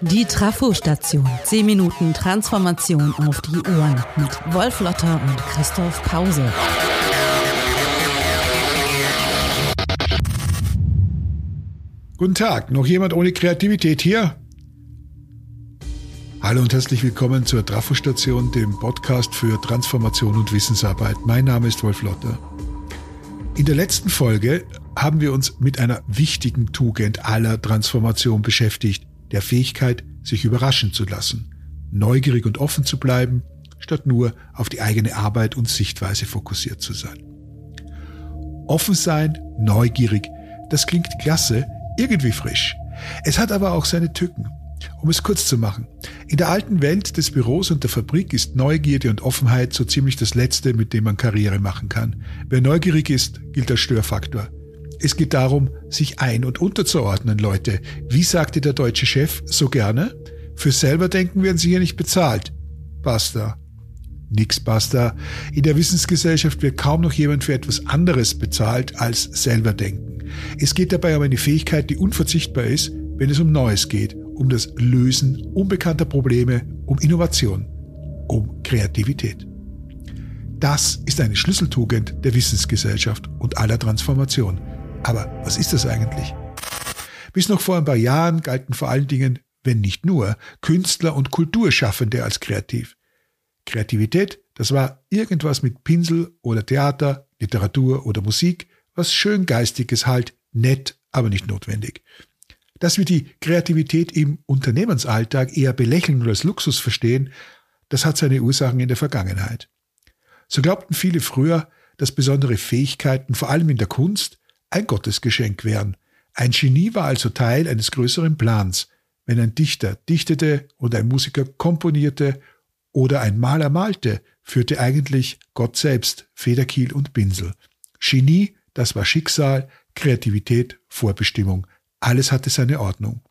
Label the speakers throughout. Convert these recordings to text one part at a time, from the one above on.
Speaker 1: Die Trafo-Station. 10 Minuten Transformation auf die Ohren mit Wolf Lotter und Christoph Pause.
Speaker 2: Guten Tag, noch jemand ohne Kreativität hier? Hallo und herzlich willkommen zur Trafo-Station, dem Podcast für Transformation und Wissensarbeit. Mein Name ist Wolf Lotter. In der letzten Folge haben wir uns mit einer wichtigen Tugend aller Transformation beschäftigt, der Fähigkeit, sich überraschen zu lassen, neugierig und offen zu bleiben, statt nur auf die eigene Arbeit und Sichtweise fokussiert zu sein. Offen sein, neugierig, das klingt klasse, irgendwie frisch. Es hat aber auch seine Tücken. Um es kurz zu machen. In der alten Welt des Büros und der Fabrik ist Neugierde und Offenheit so ziemlich das Letzte, mit dem man Karriere machen kann. Wer neugierig ist, gilt als Störfaktor. Es geht darum, sich ein- und unterzuordnen, Leute. Wie sagte der deutsche Chef so gerne? Für selber denken werden sie hier nicht bezahlt. Basta. Nix basta. In der Wissensgesellschaft wird kaum noch jemand für etwas anderes bezahlt als selber denken. Es geht dabei um eine Fähigkeit, die unverzichtbar ist, wenn es um Neues geht, um das Lösen unbekannter Probleme, um Innovation, um Kreativität. Das ist eine Schlüsseltugend der Wissensgesellschaft und aller Transformation. Aber was ist das eigentlich? Bis noch vor ein paar Jahren galten vor allen Dingen, wenn nicht nur, Künstler und Kulturschaffende als kreativ. Kreativität, das war irgendwas mit Pinsel oder Theater, Literatur oder Musik, was schön geistiges halt, nett, aber nicht notwendig. Dass wir die Kreativität im Unternehmensalltag eher belächeln oder als Luxus verstehen, das hat seine Ursachen in der Vergangenheit. So glaubten viele früher, dass besondere Fähigkeiten, vor allem in der Kunst, ein Gottesgeschenk wären. Ein Genie war also Teil eines größeren Plans. Wenn ein Dichter dichtete oder ein Musiker komponierte oder ein Maler malte, führte eigentlich Gott selbst Federkiel und Pinsel. Genie, das war Schicksal, Kreativität, Vorbestimmung. Alles hatte seine Ordnung.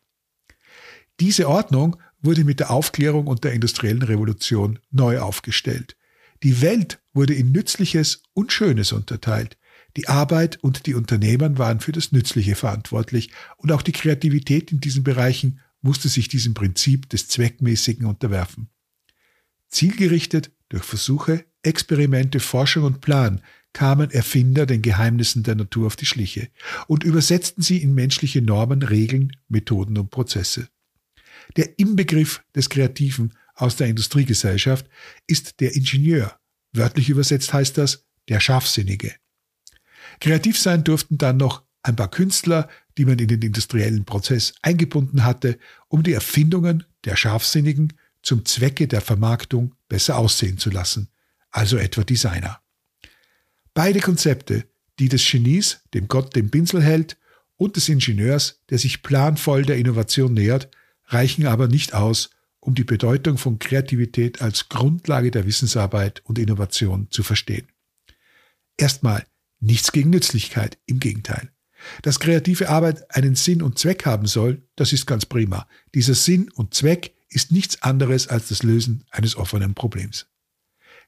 Speaker 2: Diese Ordnung wurde mit der Aufklärung und der industriellen Revolution neu aufgestellt. Die Welt wurde in Nützliches und Schönes unterteilt. Die Arbeit und die Unternehmer waren für das Nützliche verantwortlich und auch die Kreativität in diesen Bereichen musste sich diesem Prinzip des Zweckmäßigen unterwerfen. Zielgerichtet durch Versuche, Experimente, Forschung und Plan kamen Erfinder den Geheimnissen der Natur auf die Schliche und übersetzten sie in menschliche Normen, Regeln, Methoden und Prozesse. Der Inbegriff des Kreativen aus der Industriegesellschaft ist der Ingenieur. Wörtlich übersetzt heißt das der Scharfsinnige. Kreativ sein durften dann noch ein paar Künstler, die man in den industriellen Prozess eingebunden hatte, um die Erfindungen der Scharfsinnigen zum Zwecke der Vermarktung besser aussehen zu lassen, also etwa Designer. Beide Konzepte, die des Genies, dem Gott den Pinsel hält, und des Ingenieurs, der sich planvoll der Innovation nähert, reichen aber nicht aus, um die Bedeutung von Kreativität als Grundlage der Wissensarbeit und Innovation zu verstehen. Erstmal nichts gegen Nützlichkeit, im Gegenteil. Dass kreative Arbeit einen Sinn und Zweck haben soll, das ist ganz prima. Dieser Sinn und Zweck ist nichts anderes als das Lösen eines offenen Problems.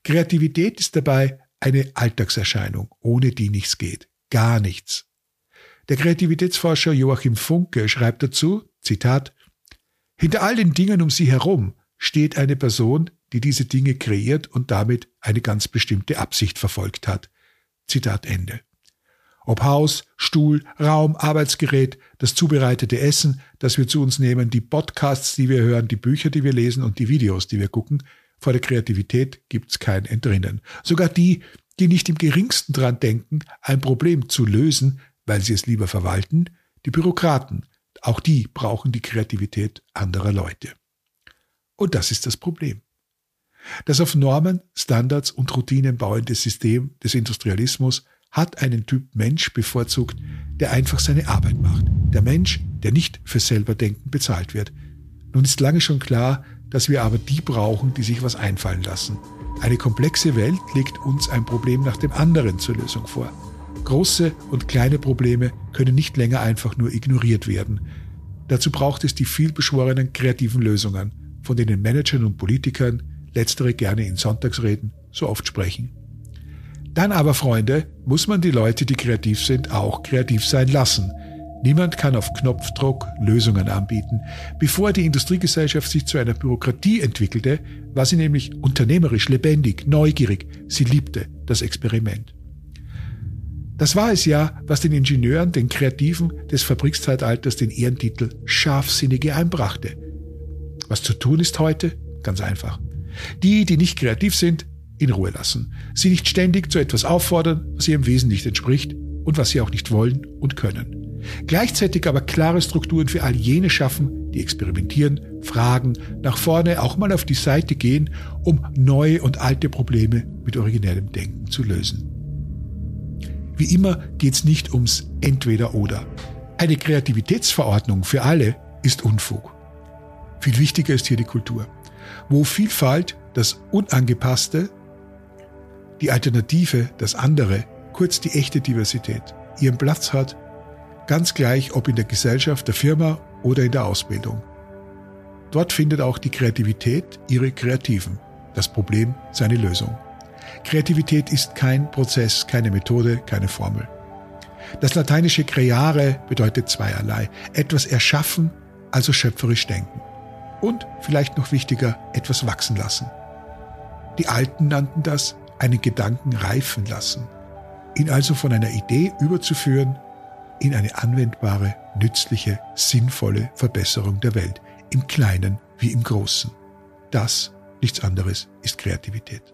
Speaker 2: Kreativität ist dabei eine Alltagserscheinung, ohne die nichts geht. Gar nichts. Der Kreativitätsforscher Joachim Funke schreibt dazu, Zitat, Hinter all den Dingen um sie herum steht eine Person, die diese Dinge kreiert und damit eine ganz bestimmte Absicht verfolgt hat. Zitat Ende. Ob Haus, Stuhl, Raum, Arbeitsgerät, das zubereitete Essen, das wir zu uns nehmen, die Podcasts, die wir hören, die Bücher, die wir lesen und die Videos, die wir gucken, vor der Kreativität gibt's kein Entrinnen. Sogar die, die nicht im geringsten dran denken, ein Problem zu lösen, weil sie es lieber verwalten, die Bürokraten, auch die brauchen die Kreativität anderer Leute. Und das ist das Problem. Das auf Normen, Standards und Routinen bauende System des Industrialismus hat einen Typ Mensch bevorzugt, der einfach seine Arbeit macht. Der Mensch, der nicht für selber denken bezahlt wird. Nun ist lange schon klar, dass wir aber die brauchen, die sich was einfallen lassen. Eine komplexe Welt legt uns ein Problem nach dem anderen zur Lösung vor. Große und kleine Probleme können nicht länger einfach nur ignoriert werden. Dazu braucht es die vielbeschworenen kreativen Lösungen, von denen Managern und Politikern, letztere gerne in Sonntagsreden, so oft sprechen. Dann aber, Freunde, muss man die Leute, die kreativ sind, auch kreativ sein lassen. Niemand kann auf Knopfdruck Lösungen anbieten. Bevor die Industriegesellschaft sich zu einer Bürokratie entwickelte, war sie nämlich unternehmerisch, lebendig, neugierig. Sie liebte das Experiment. Das war es ja, was den Ingenieuren, den Kreativen des Fabrikzeitalters den Ehrentitel Scharfsinnige einbrachte. Was zu tun ist heute? Ganz einfach. Die, die nicht kreativ sind, in Ruhe lassen. Sie nicht ständig zu etwas auffordern, was ihrem Wesen nicht entspricht und was sie auch nicht wollen und können. Gleichzeitig aber klare Strukturen für all jene schaffen, die experimentieren, fragen, nach vorne auch mal auf die Seite gehen, um neue und alte Probleme mit originellem Denken zu lösen. Wie immer geht es nicht ums Entweder-Oder. Eine Kreativitätsverordnung für alle ist Unfug. Viel wichtiger ist hier die Kultur, wo Vielfalt, das Unangepasste, die Alternative, das andere, kurz die echte Diversität, ihren Platz hat Ganz gleich, ob in der Gesellschaft, der Firma oder in der Ausbildung. Dort findet auch die Kreativität ihre Kreativen, das Problem seine Lösung. Kreativität ist kein Prozess, keine Methode, keine Formel. Das lateinische creare bedeutet zweierlei. Etwas erschaffen, also schöpferisch denken. Und, vielleicht noch wichtiger, etwas wachsen lassen. Die Alten nannten das einen Gedanken reifen lassen. Ihn also von einer Idee überzuführen in eine anwendbare, nützliche, sinnvolle Verbesserung der Welt, im Kleinen wie im Großen. Das, nichts anderes, ist Kreativität.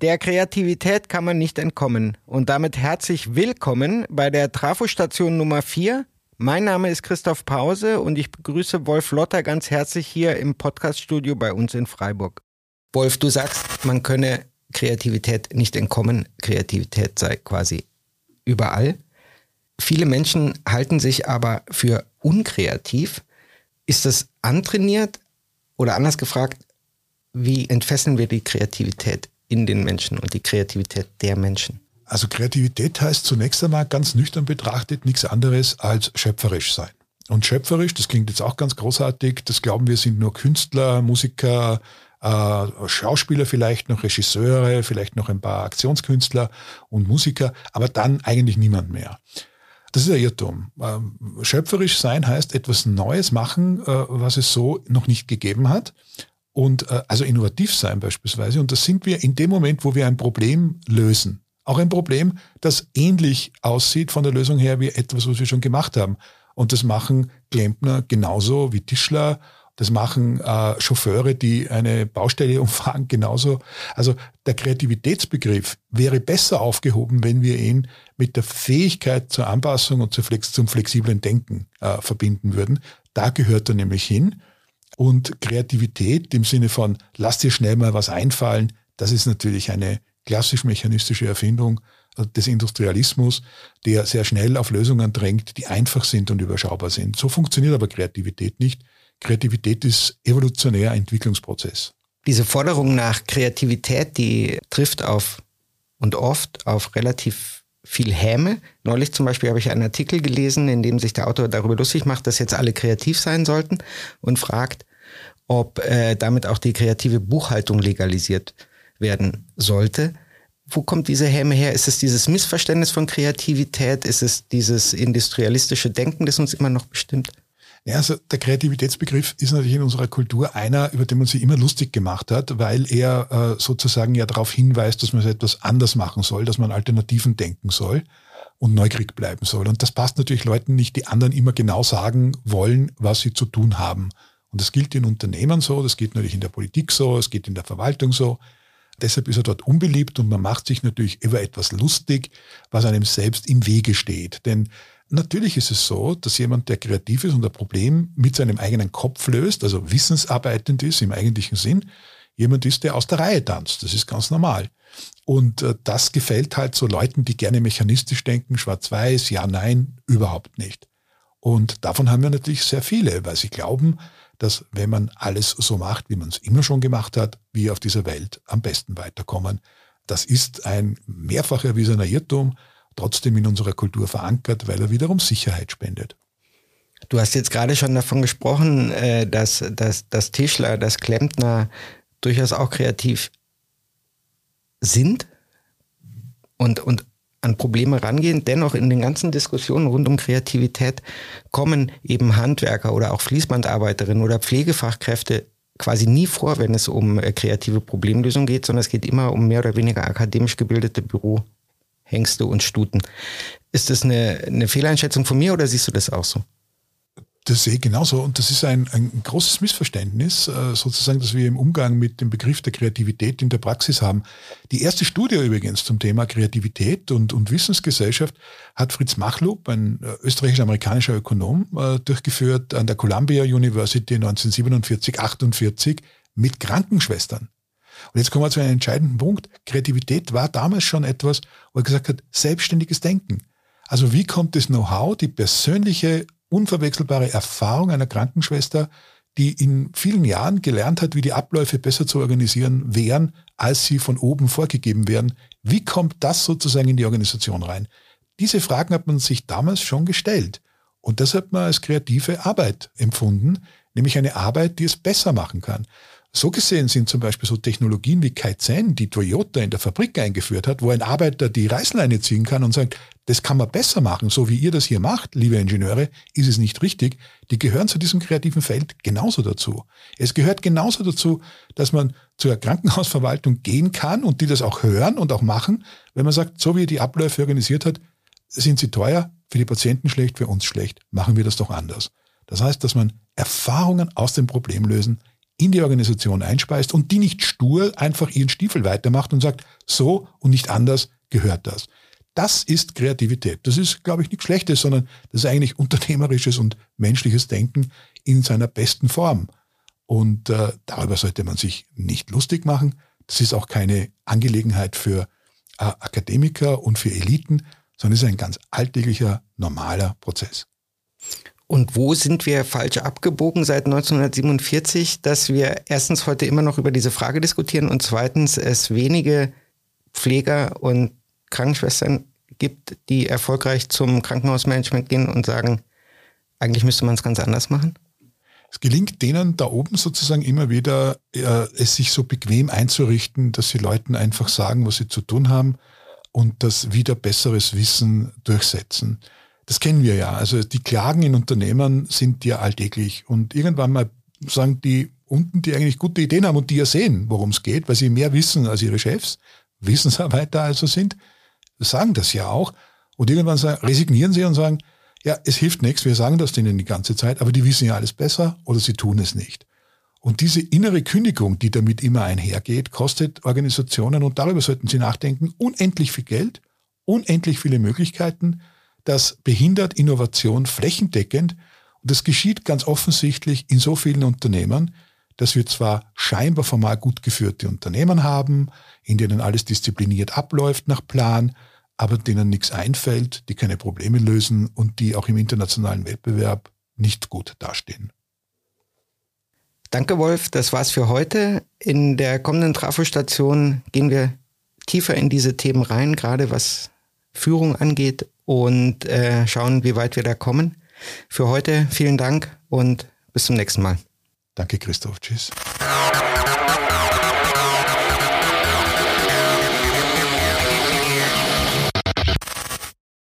Speaker 3: Der Kreativität kann man nicht entkommen. Und damit herzlich willkommen bei der Trafostation Nummer 4. Mein Name ist Christoph Pause und ich begrüße Wolf Lotter ganz herzlich hier im Podcaststudio bei uns in Freiburg. Wolf, du sagst, man könne Kreativität nicht entkommen. Kreativität sei quasi überall. Viele Menschen halten sich aber für unkreativ. Ist das antrainiert oder anders gefragt, wie entfesseln wir die Kreativität in den Menschen und die Kreativität der Menschen?
Speaker 2: Also Kreativität heißt zunächst einmal ganz nüchtern betrachtet nichts anderes als schöpferisch sein. Und schöpferisch, das klingt jetzt auch ganz großartig, das glauben wir sind nur Künstler, Musiker, äh, Schauspieler vielleicht noch, Regisseure, vielleicht noch ein paar Aktionskünstler und Musiker, aber dann eigentlich niemand mehr. Das ist ein Irrtum. Ähm, schöpferisch sein heißt etwas Neues machen, äh, was es so noch nicht gegeben hat. Und äh, also innovativ sein beispielsweise. Und das sind wir in dem Moment, wo wir ein Problem lösen. Auch ein Problem, das ähnlich aussieht von der Lösung her wie etwas, was wir schon gemacht haben. Und das machen Klempner genauso wie Tischler das machen äh, Chauffeure, die eine Baustelle umfahren, genauso. Also der Kreativitätsbegriff wäre besser aufgehoben, wenn wir ihn mit der Fähigkeit zur Anpassung und zur Flex zum flexiblen Denken äh, verbinden würden. Da gehört er nämlich hin. Und Kreativität im Sinne von, lass dir schnell mal was einfallen, das ist natürlich eine klassisch mechanistische Erfindung äh, des Industrialismus, der sehr schnell auf Lösungen drängt, die einfach sind und überschaubar sind. So funktioniert aber Kreativität nicht. Kreativität ist evolutionär Entwicklungsprozess.
Speaker 3: Diese Forderung nach Kreativität, die trifft auf und oft auf relativ viel Häme. Neulich zum Beispiel habe ich einen Artikel gelesen, in dem sich der Autor darüber lustig macht, dass jetzt alle kreativ sein sollten und fragt, ob äh, damit auch die kreative Buchhaltung legalisiert werden sollte. Wo kommt diese Häme her? Ist es dieses Missverständnis von Kreativität? Ist es dieses industrialistische Denken, das uns immer noch bestimmt?
Speaker 2: Ja, also der Kreativitätsbegriff ist natürlich in unserer Kultur einer, über den man sich immer lustig gemacht hat, weil er äh, sozusagen ja darauf hinweist, dass man etwas anders machen soll, dass man Alternativen denken soll und neugierig bleiben soll. Und das passt natürlich Leuten nicht, die anderen immer genau sagen wollen, was sie zu tun haben. Und das gilt in Unternehmen so, das geht natürlich in der Politik so, es geht in der Verwaltung so. Deshalb ist er dort unbeliebt und man macht sich natürlich über etwas lustig, was einem selbst im Wege steht. Denn Natürlich ist es so, dass jemand, der kreativ ist und ein Problem mit seinem eigenen Kopf löst, also wissensarbeitend ist im eigentlichen Sinn, jemand ist, der aus der Reihe tanzt. Das ist ganz normal. Und äh, das gefällt halt so Leuten, die gerne mechanistisch denken, schwarz-weiß, ja, nein, überhaupt nicht. Und davon haben wir natürlich sehr viele, weil sie glauben, dass wenn man alles so macht, wie man es immer schon gemacht hat, wir auf dieser Welt am besten weiterkommen. Das ist ein mehrfach erwiesener Irrtum trotzdem in unserer Kultur verankert, weil er wiederum Sicherheit spendet.
Speaker 3: Du hast jetzt gerade schon davon gesprochen, äh, dass, dass, dass Tischler, dass Klempner durchaus auch kreativ sind und, und an Probleme rangehen. Dennoch in den ganzen Diskussionen rund um Kreativität kommen eben Handwerker oder auch Fließbandarbeiterinnen oder Pflegefachkräfte quasi nie vor, wenn es um äh, kreative Problemlösung geht, sondern es geht immer um mehr oder weniger akademisch gebildete Bürohengste und Stuten. Ist das eine, eine Fehleinschätzung von mir oder siehst du das auch so?
Speaker 2: Das sehe ich genauso. Und das ist ein, ein großes Missverständnis, äh, sozusagen, dass wir im Umgang mit dem Begriff der Kreativität in der Praxis haben. Die erste Studie übrigens zum Thema Kreativität und, und Wissensgesellschaft hat Fritz Machlup, ein äh, österreichisch-amerikanischer Ökonom, äh, durchgeführt an der Columbia University 1947, 48 mit Krankenschwestern. Und jetzt kommen wir zu einem entscheidenden Punkt. Kreativität war damals schon etwas, wo er gesagt hat, selbstständiges Denken. Also wie kommt das Know-how, die persönliche unverwechselbare Erfahrung einer Krankenschwester, die in vielen Jahren gelernt hat, wie die Abläufe besser zu organisieren wären, als sie von oben vorgegeben werden. Wie kommt das sozusagen in die Organisation rein? Diese Fragen hat man sich damals schon gestellt. Und das hat man als kreative Arbeit empfunden, nämlich eine Arbeit, die es besser machen kann. So gesehen sind zum Beispiel so Technologien wie Kaizen, die Toyota in der Fabrik eingeführt hat, wo ein Arbeiter die Reißleine ziehen kann und sagt, das kann man besser machen, so wie ihr das hier macht, liebe Ingenieure, ist es nicht richtig. Die gehören zu diesem kreativen Feld genauso dazu. Es gehört genauso dazu, dass man zur Krankenhausverwaltung gehen kann und die das auch hören und auch machen, wenn man sagt, so wie ihr die Abläufe organisiert hat, sind sie teuer, für die Patienten schlecht, für uns schlecht, machen wir das doch anders. Das heißt, dass man Erfahrungen aus dem Problem lösen in die Organisation einspeist und die nicht stur einfach ihren Stiefel weitermacht und sagt, so und nicht anders gehört das. Das ist Kreativität. Das ist, glaube ich, nichts Schlechtes, sondern das ist eigentlich unternehmerisches und menschliches Denken in seiner besten Form. Und äh, darüber sollte man sich nicht lustig machen. Das ist auch keine Angelegenheit für äh, Akademiker und für Eliten, sondern es ist ein ganz alltäglicher, normaler Prozess.
Speaker 3: Und wo sind wir falsch abgebogen seit 1947, dass wir erstens heute immer noch über diese Frage diskutieren und zweitens es wenige Pfleger und Krankenschwestern gibt, die erfolgreich zum Krankenhausmanagement gehen und sagen, eigentlich müsste man es ganz anders machen?
Speaker 2: Es gelingt denen da oben sozusagen immer wieder, äh, es sich so bequem einzurichten, dass sie Leuten einfach sagen, was sie zu tun haben und das wieder besseres Wissen durchsetzen. Das kennen wir ja. Also die Klagen in Unternehmen sind ja alltäglich. Und irgendwann mal sagen die unten, die eigentlich gute Ideen haben und die ja sehen, worum es geht, weil sie mehr wissen als ihre Chefs, Wissensarbeiter also sind, sagen das ja auch. Und irgendwann sagen, resignieren sie und sagen, ja, es hilft nichts, wir sagen das denen die ganze Zeit, aber die wissen ja alles besser oder sie tun es nicht. Und diese innere Kündigung, die damit immer einhergeht, kostet Organisationen, und darüber sollten sie nachdenken, unendlich viel Geld, unendlich viele Möglichkeiten, das behindert Innovation flächendeckend. Und das geschieht ganz offensichtlich in so vielen Unternehmen, dass wir zwar scheinbar formal gut geführte Unternehmen haben, in denen alles diszipliniert abläuft nach Plan, aber denen nichts einfällt, die keine Probleme lösen und die auch im internationalen Wettbewerb nicht gut dastehen.
Speaker 3: Danke, Wolf. Das war's für heute. In der kommenden Trafostation gehen wir tiefer in diese Themen rein, gerade was Führung angeht und äh, schauen, wie weit wir da kommen. Für heute vielen Dank und bis zum nächsten Mal.
Speaker 2: Danke, Christoph. Tschüss.